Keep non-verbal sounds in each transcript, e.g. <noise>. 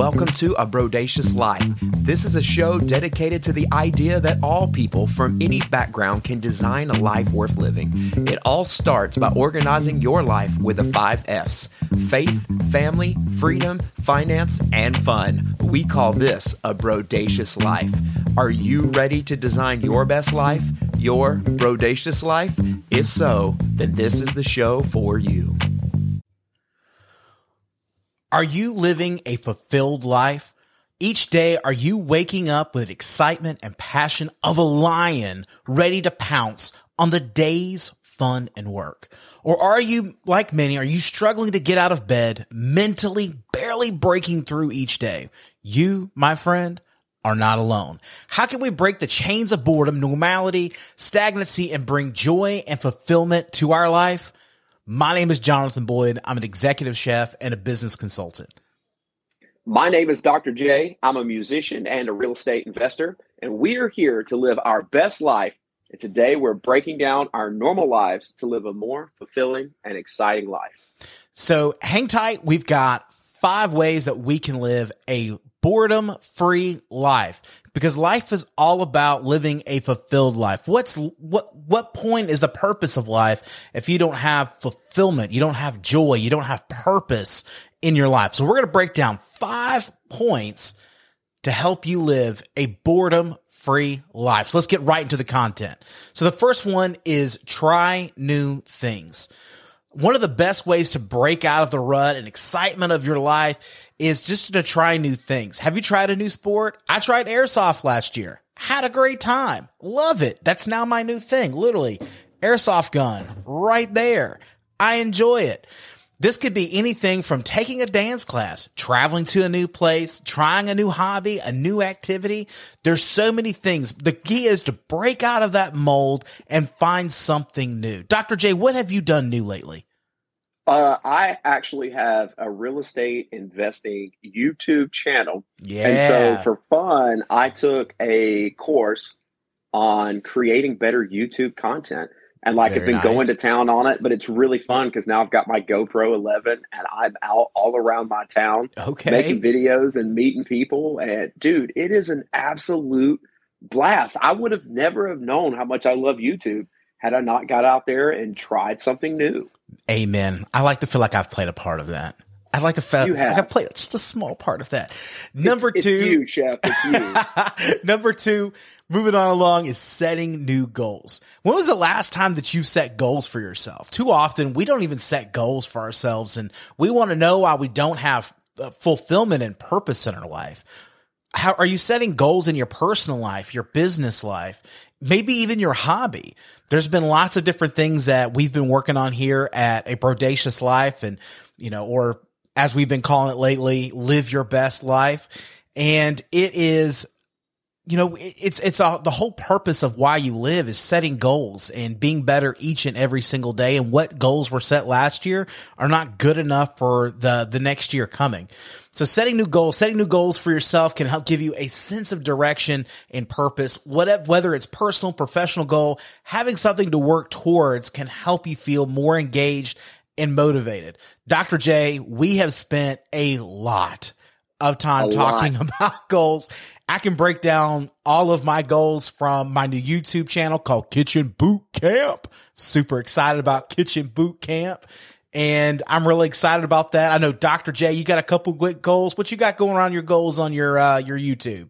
Welcome to A Brodacious Life. This is a show dedicated to the idea that all people from any background can design a life worth living. It all starts by organizing your life with the five F's faith, family, freedom, finance, and fun. We call this a Brodacious Life. Are you ready to design your best life? Your Brodacious Life? If so, then this is the show for you. Are you living a fulfilled life? Each day, are you waking up with excitement and passion of a lion ready to pounce on the day's fun and work? Or are you, like many, are you struggling to get out of bed, mentally barely breaking through each day? You, my friend, are not alone. How can we break the chains of boredom, normality, stagnancy, and bring joy and fulfillment to our life? My name is Jonathan Boyd. I'm an executive chef and a business consultant. My name is Dr. J. I'm a musician and a real estate investor, and we are here to live our best life. And today we're breaking down our normal lives to live a more fulfilling and exciting life. So hang tight. We've got five ways that we can live a boredom free life because life is all about living a fulfilled life. What's what what point is the purpose of life if you don't have fulfillment, you don't have joy, you don't have purpose in your life. So we're going to break down 5 points to help you live a boredom free life. So let's get right into the content. So the first one is try new things. One of the best ways to break out of the rut and excitement of your life is just to try new things. Have you tried a new sport? I tried airsoft last year. Had a great time. Love it. That's now my new thing. Literally, airsoft gun right there. I enjoy it. This could be anything from taking a dance class, traveling to a new place, trying a new hobby, a new activity. There's so many things. The key is to break out of that mold and find something new. Dr. J, what have you done new lately? Uh, I actually have a real estate investing YouTube channel. Yeah. And so for fun, I took a course on creating better YouTube content. And like Very I've been nice. going to town on it, but it's really fun because now I've got my GoPro 11 and I'm out all around my town Okay. making videos and meeting people. And dude, it is an absolute blast. I would have never have known how much I love YouTube had I not got out there and tried something new. Amen. I like to feel like I've played a part of that. I'd like to feel like. I've played just a small part of that. Number It's- two, it's you, chef. It's you. <laughs> Number two, moving on along is setting new goals. When was the last time that you set goals for yourself? Too often we don't even set goals for ourselves and we want to know why we don't have uh, fulfillment and purpose in our life. How are you setting goals in your personal life, your business life, maybe even your hobby? There's been lots of different things that we've been working on here at a Brodacious Life and, you know, or as we've been calling it lately, live your best life. And it is you know it's it's a, the whole purpose of why you live is setting goals and being better each and every single day. And what goals were set last year are not good enough for the the next year coming. So setting new goals setting new goals for yourself can help give you a sense of direction and purpose. Whatever whether it's personal professional goal having something to work towards can help you feel more engaged and motivated. Dr j we have spent a lot of time A talking lot. <laughs> about goals. I can break down all of my goals from my new YouTube channel called Kitchen Boot Camp. Super excited about Kitchen Boot Camp. And I'm really excited about that. I know Dr. J, you got a couple quick goals. What you got going on your goals on your uh your YouTube?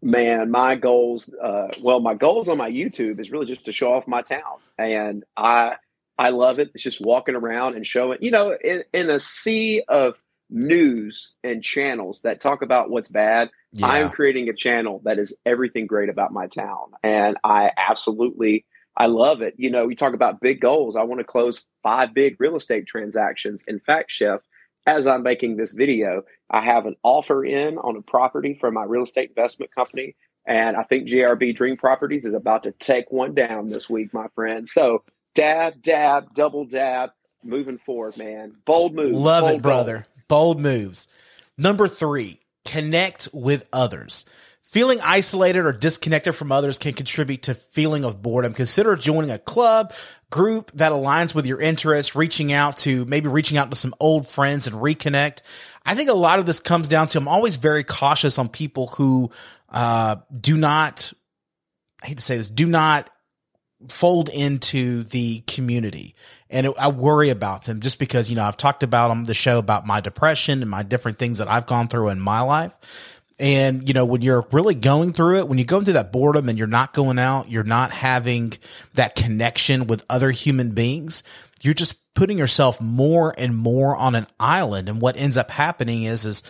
Man, my goals. Uh, well, my goals on my YouTube is really just to show off my town, and I I love it. It's just walking around and showing. You know, in, in a sea of news and channels that talk about what's bad, I'm creating a channel that is everything great about my town, and I absolutely I love it. You know, we talk about big goals. I want to close five big real estate transactions. In fact, Chef, as I'm making this video, I have an offer in on a property from my real estate investment company. And I think JRB Dream Properties is about to take one down this week, my friend. So dab, dab, double dab, moving forward, man. Bold move. Love bold it, brother. Bold moves. Number three, connect with others. Feeling isolated or disconnected from others can contribute to feeling of boredom. Consider joining a club, group that aligns with your interests, reaching out to maybe reaching out to some old friends and reconnect. I think a lot of this comes down to I'm always very cautious on people who uh, do not I hate to say this, do not fold into the community. And it, I worry about them just because, you know, I've talked about on the show about my depression and my different things that I've gone through in my life. And, you know, when you're really going through it, when you go through that boredom and you're not going out, you're not having that connection with other human beings, you're just putting yourself more and more on an island. And what ends up happening is, is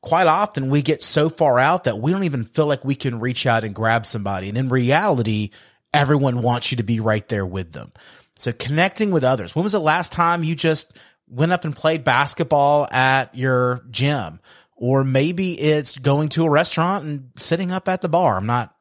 quite often we get so far out that we don't even feel like we can reach out and grab somebody. And in reality, everyone wants you to be right there with them. So connecting with others. When was the last time you just went up and played basketball at your gym? Or maybe it's going to a restaurant and sitting up at the bar. I'm not,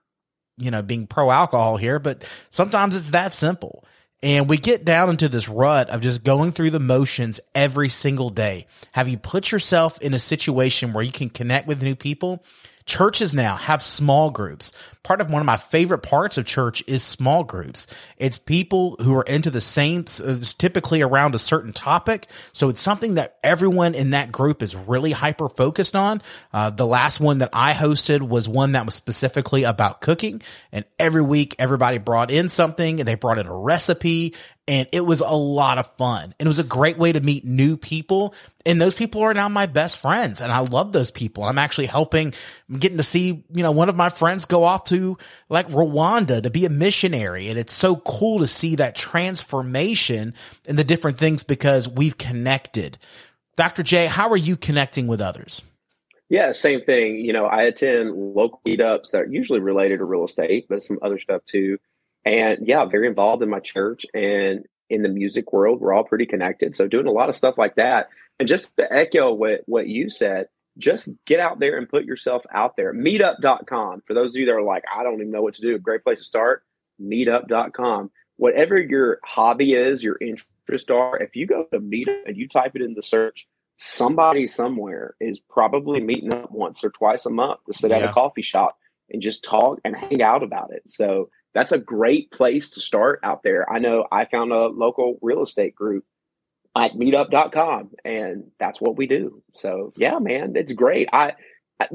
you know, being pro alcohol here, but sometimes it's that simple. And we get down into this rut of just going through the motions every single day. Have you put yourself in a situation where you can connect with new people? Churches now have small groups. Part of one of my favorite parts of church is small groups. It's people who are into the same, typically around a certain topic. So it's something that everyone in that group is really hyper focused on. Uh, the last one that I hosted was one that was specifically about cooking. And every week, everybody brought in something and they brought in a recipe and it was a lot of fun. And it was a great way to meet new people. And those people are now my best friends. And I love those people. I'm actually helping, I'm getting to see, you know, one of my friends go off to like Rwanda to be a missionary. And it's so cool to see that transformation and the different things because we've connected. Dr. J, how are you connecting with others? Yeah, same thing. You know, I attend local meetups that are usually related to real estate, but some other stuff too and yeah, very involved in my church and in the music world. We're all pretty connected. So doing a lot of stuff like that. And just to echo what, what you said, just get out there and put yourself out there. Meetup.com. For those of you that are like, I don't even know what to do, A great place to start. Meetup.com. Whatever your hobby is, your interest are, if you go to Meetup and you type it in the search, somebody somewhere is probably meeting up once or twice a month to sit yeah. at a coffee shop and just talk and hang out about it. So that's a great place to start out there. I know I found a local real estate group at meetup.com and that's what we do. So yeah, man, it's great. I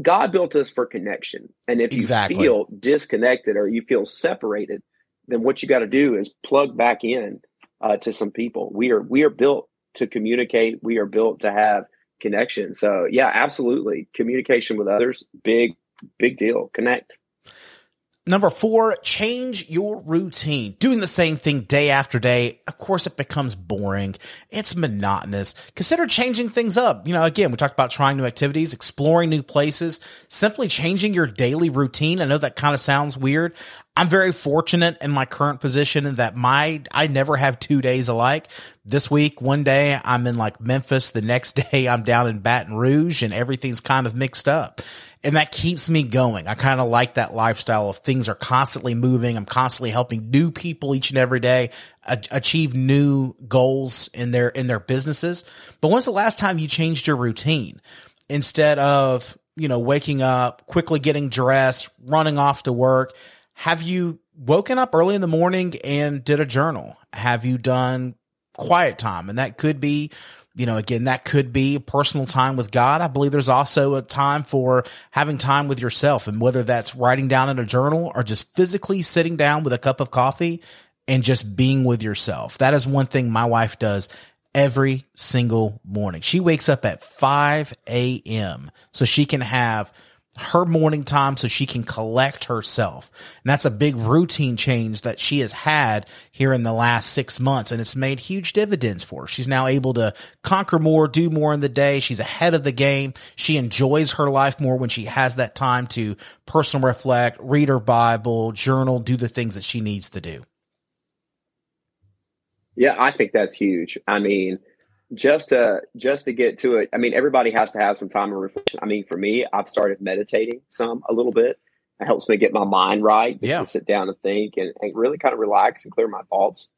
God built us for connection. And if exactly. you feel disconnected or you feel separated, then what you got to do is plug back in uh, to some people. We are we are built to communicate. We are built to have connection. So yeah, absolutely. Communication with others, big, big deal. Connect. Number four, change your routine. Doing the same thing day after day, of course, it becomes boring. It's monotonous. Consider changing things up. You know, again, we talked about trying new activities, exploring new places, simply changing your daily routine. I know that kind of sounds weird. I'm very fortunate in my current position that my I never have two days alike. This week, one day I'm in like Memphis, the next <laughs> day I'm down in Baton Rouge, and everything's kind of mixed up. And that keeps me going. I kind of like that lifestyle of things are constantly moving. I'm constantly helping new people each and every day achieve new goals in their in their businesses. But when's the last time you changed your routine? Instead of, you know, waking up, quickly getting dressed, running off to work, have you woken up early in the morning and did a journal? Have you done quiet time? And that could be, you know, again, that could be personal time with God. I believe there's also a time for having time with yourself and whether that's writing down in a journal or just physically sitting down with a cup of coffee and just being with yourself. That is one thing my wife does every single morning. She wakes up at 5 a.m. so she can have her morning time so she can collect herself. And that's a big routine change that she has had here in the last six months. And it's made huge dividends for her. She's now able to conquer more, do more in the day. She's ahead of the game. She enjoys her life more when she has that time to personal reflect, read her Bible, journal, do the things that she needs to do. Yeah, I think that's huge. I mean, just to just to get to it i mean everybody has to have some time of reflection i mean for me i've started meditating some a little bit it helps me get my mind right yeah. to sit down and think and, and really kind of relax and clear my thoughts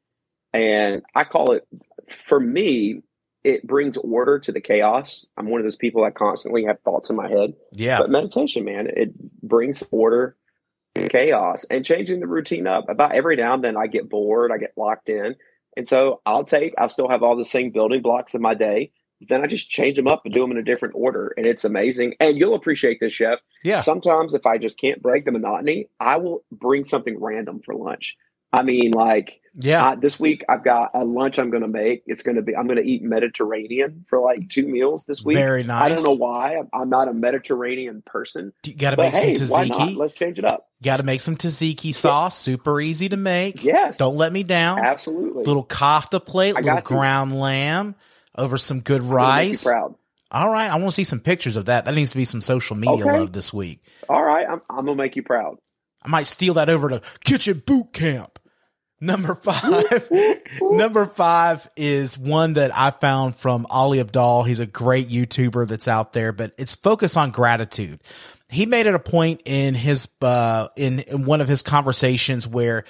and i call it for me it brings order to the chaos. I'm one of those people that constantly have thoughts in my head. Yeah. But meditation, man, it brings order to chaos and changing the routine up. About every now and then I get bored, I get locked in. And so I'll take, I'll still have all the same building blocks in my day. Then I just change them up and do them in a different order. And it's amazing. And you'll appreciate this, Chef. Yeah. Sometimes if I just can't break the monotony, I will bring something random for lunch. I mean, like, Yeah. uh, this week I've got a lunch I'm going to make. It's going to be I'm going to eat Mediterranean for like two meals this week. Very nice. I don't know why. I'm, I'm not a Mediterranean person, You got to make hey, some why not? tzatziki. Let's change it up. Got to make some tzatziki sauce. Super easy to make. Yes, Don't let me down. absolutely. Little kofta plate, I little you. ground lamb over some good I'm gonna make you rice. proud. All right. I want to see some pictures of that. That needs to be some social media Okay. love this week. All right, I'm, I'm gonna make you proud. I might steal that over to Kitchen Boot Camp. Number <laughs> five. Number five is one that I found from Ali Abdaal. He's a great YouTuber that's out there, but it's focused on gratitude. He made it a point in his, uh, in, in one of his conversations where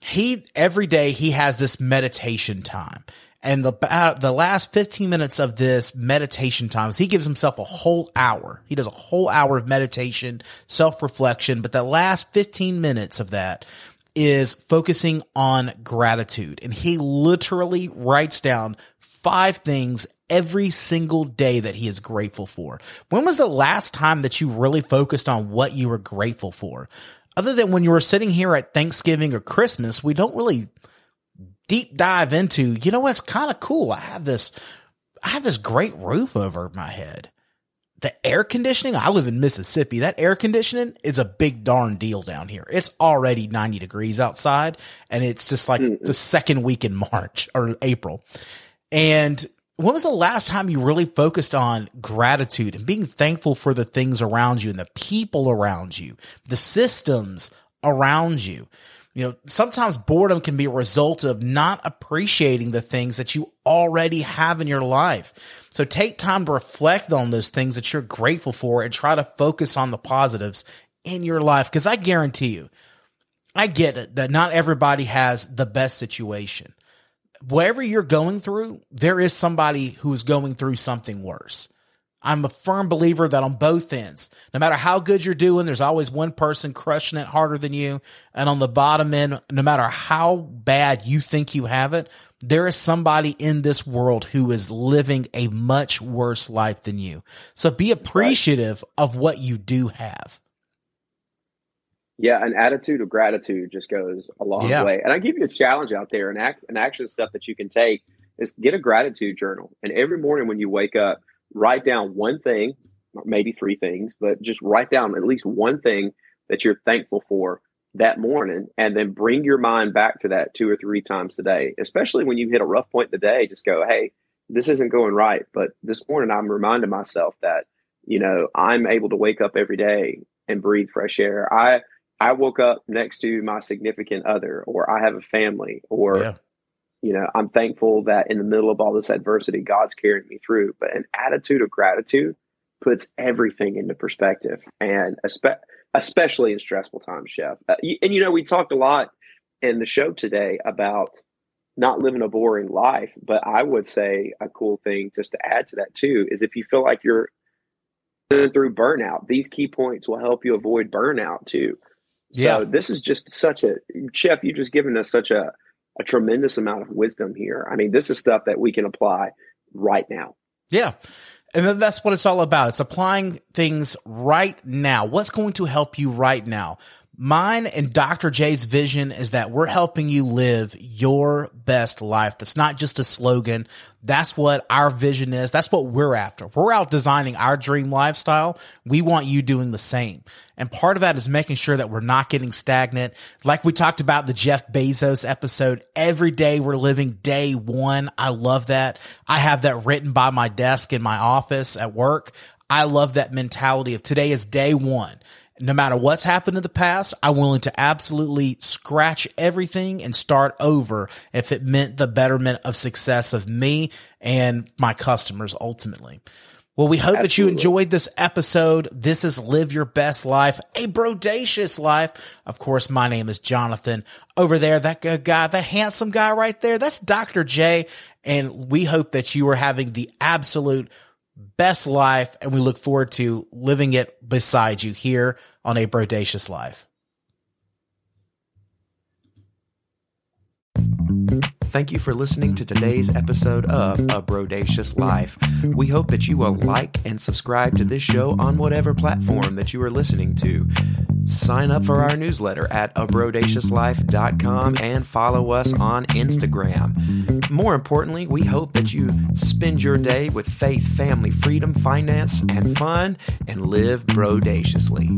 he, every day he has this meditation time. And the, uh, the last 15 minutes of this meditation times, he gives himself a whole hour. He does a whole hour of meditation, self reflection, but the last 15 minutes of that is focusing on gratitude. And he literally writes down five things every single day that he is grateful for. When was the last time that you really focused on what you were grateful for? Other than when you were sitting here at Thanksgiving or Christmas, we don't really deep dive into, you know what's kind of cool? I have this, I have this great roof over my head. The air conditioning, I live in Mississippi. That air conditioning is a big darn deal down here. It's already 90 degrees outside and it's just like the second week in March or April. And when was the last time you really focused on gratitude and being thankful for the things around you and the people around you, the systems around you? You know, sometimes boredom can be a result of not appreciating the things that you already have in your life. So take time to reflect on those things that you're grateful for and try to focus on the positives in your life. Cause I guarantee you, I get it that not everybody has the best situation. Whatever you're going through, there is somebody who's going through something worse. I'm a firm believer that on both ends, no matter how good you're doing, there's always one person crushing it harder than you. And on the bottom end, no matter how bad you think you have it, there is somebody in this world who is living a much worse life than you. So be appreciative of what you do have. Yeah, an attitude of gratitude just goes a long Yeah. way. And I give you a challenge out there, an act, an action stuff that you can take is get a gratitude journal. And every morning when you wake up, write down one thing, maybe three things, but just write down at least one thing that you're thankful for that morning, and then bring your mind back to that two or three times a day. Especially when you hit a rough point in the day, just go, "Hey, this isn't going right." But this morning, I'm reminding myself that you know I'm able to wake up every day and breathe fresh air. I I woke up next to my significant other, or I have a family, or Yeah. You know, I'm thankful that in the middle of all this adversity, God's carried me through. But an attitude of gratitude puts everything into perspective, and espe- especially in stressful times, Chef. Uh, and you know, we talked a lot in the show today about not living a boring life, but I would say a cool thing just to add to that too is if you feel like you're through burnout, these key points will help you avoid burnout too. So Yeah. this is just such a chef. You've just given us such a a tremendous amount of wisdom here. I mean, this is stuff that we can apply right now. Yeah. And then that's what it's all about. It's applying things right now. What's going to help you right now? Mine and Dr. J's vision is that we're helping you live your best life. That's not just a slogan. That's what our vision is. That's what we're after. We're out designing our dream lifestyle. We want you doing the same. And part of that is making sure that we're not getting stagnant. Like we talked about the Jeff Bezos episode, every day we're living day one. I love that. I have that written by my desk in my office at work. I love that mentality of today is day one no matter what's happened in the past, I'm willing to absolutely scratch everything and start over if it meant the betterment of success of me and my customers ultimately. Well, we hope Absolutely. that you enjoyed this episode. This is Live Your Best Life, a brodacious life. Of course, my name is Jonathan. Over there, that good guy, that handsome guy right there, that's Dr. J. And we hope that you are having the absolute best life. And we look forward to living it beside you here on a brodacious life. Thank you for listening to today's episode of A Brodacious Life. We hope that you will like and subscribe to this show on whatever platform that you are listening to. Sign up for our newsletter at abrodaciouslife.com and follow us on Instagram. More importantly, we hope that you spend your day with faith, family, freedom, finance, and fun and live brodaciously.